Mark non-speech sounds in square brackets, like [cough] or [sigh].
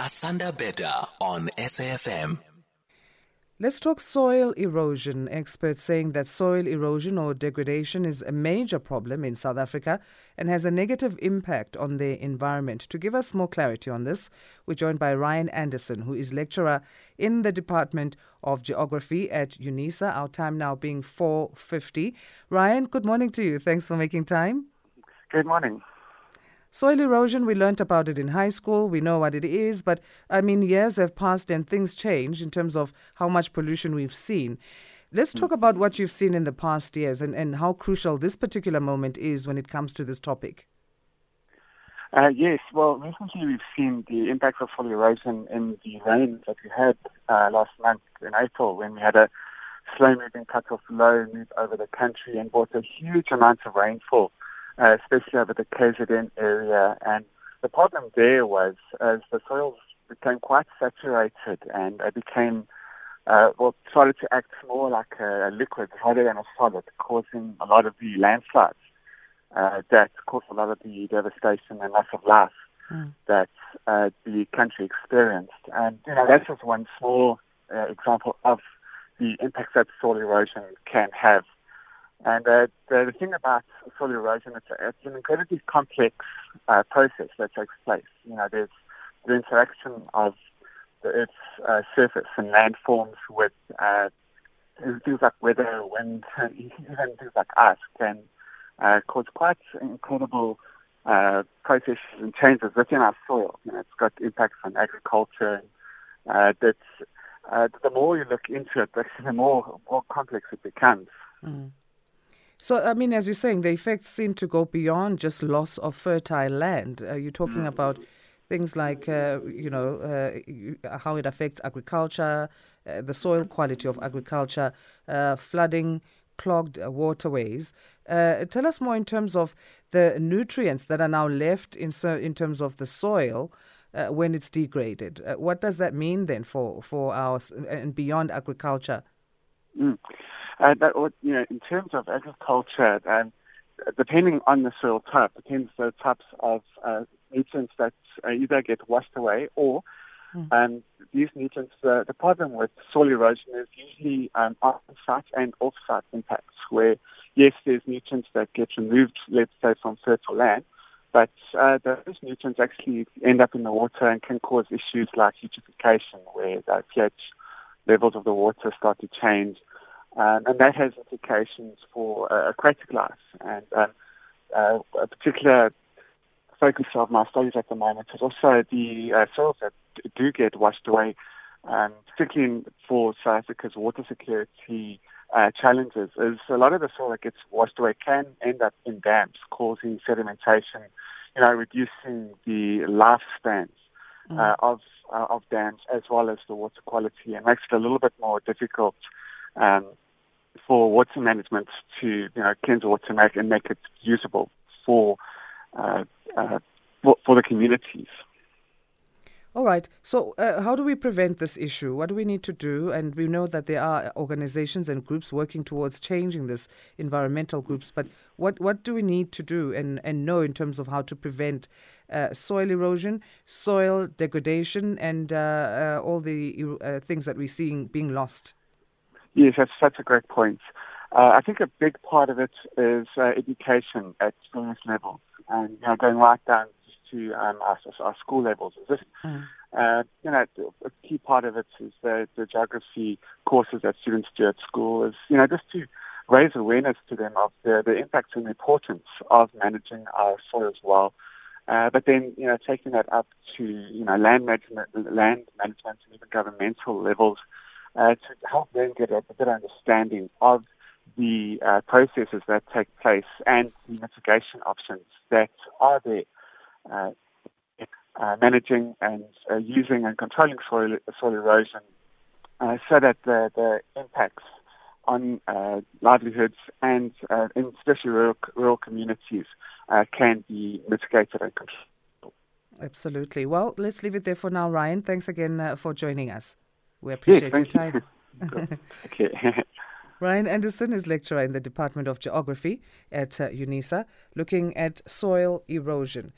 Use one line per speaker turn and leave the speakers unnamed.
Asanda Beda on SAFM.
Let's talk soil erosion. Experts saying that soil erosion or degradation is a major problem in South Africa and has a negative impact on the environment. To give us more clarity on this, we're joined by Ryan Anderson, who is lecturer in the Department of Geography at UNISA. Our time now being 4:50. Ryan, good morning to you. Thanks for making time.
Good morning.
Soil erosion, we learnt about it in high school. We know what it is, but I mean, years have passed and things change in terms of how much pollution we've seen. Let's talk about what you've seen in the past years and, and how crucial this particular moment is when it comes to this topic.
Uh, yes, well, recently we've seen the impact of soil erosion in the rains that we had uh, last month in April when we had a slow-moving cut-off low move over the country and brought a huge amount of rainfall uh, especially over the KZN area. And the problem there was as the soils became quite saturated and they became, uh, well, started to act more like a, a liquid rather than a solid, causing a lot of the landslides uh, that caused a lot of the devastation and loss of life mm. that uh, the country experienced. And, you know, that's just one small uh, example of the impacts that soil erosion can have and uh, the, the, thing about soil erosion, it's, a, it's an incredibly complex uh, process that takes place. You know, there's the interaction of the Earth's uh, surface and landforms with uh, things like weather, wind, even things like ice can uh, cause quite incredible uh, processes and changes within our soil. You know, it's got impacts on agriculture. And, the more you look into it, the more, more complex it becomes. Mm.
So, I mean, as you're saying, the effects seem to go beyond just loss of fertile land. Uh, you're talking mm. about things like, uh, you know, uh, how it affects agriculture, uh, the soil quality of agriculture, uh, flooding, clogged uh, waterways. tell us more in terms of the nutrients that are now left in, in terms of the soil. when it's degraded, what does that mean then for for our and beyond agriculture?
Mm. Uh, that, you know, in terms of agriculture, um, depending on the soil type, depends the types of uh, nutrients that uh, either get washed away or mm. um, these nutrients. Uh, the problem with soil erosion is usually um, on-site and off-site impacts, where yes, there's nutrients that get removed, let's say, from fertile land, but uh, those nutrients actually end up in the water and can cause issues like eutrophication, where the pH levels of the water start to change um, and that has implications for uh, aquatic life. And um, uh, a particular focus of my studies at the moment is also the uh, soils that do get washed away, um, particularly for South Africa's water security uh, challenges. Is a lot of the soil that gets washed away can end up in dams, causing sedimentation, you know, reducing the lifespans mm. uh, of uh, of dams as well as the water quality, and makes it a little bit more difficult um, for water management to you know cleanse water make and make it usable for uh, uh, for, for, the communities.
All right. So, uh, how do we prevent this issue? What do we need to do? And we know that there are organizations and groups working towards changing this, environmental groups. But what, what do we need to do and, and know in terms of how to prevent uh, soil erosion, soil degradation, and uh, uh, all the things that we're seeing being lost?
Yes, that's such a great point. Uh, I think a big part of it is uh, education at various levels, and you know, going right down to um, our, our, school levels. Is this, mm. uh, you know, a key part of it is the, the geography courses that students do at school. Is you know just to raise awareness to them of the, the impacts and importance of managing our soils well. Uh, but then, you know, taking that up to, you know, land management, land management and even governmental levels uh, to help them get a better understanding of the uh, processes that take place and the mitigation options that are there. Uh, uh managing and uh, using and controlling soil, soil erosion uh, so that the, the impacts on livelihoods and especially rural, rural communities can be mitigated and controlled.
Absolutely. Well, let's leave it there for now, Ryan. Thanks again for joining us. We appreciate your time.
okay. [laughs]
Ryan Anderson is lecturer in the Department of Geography at uh, UNISA, looking at soil erosion.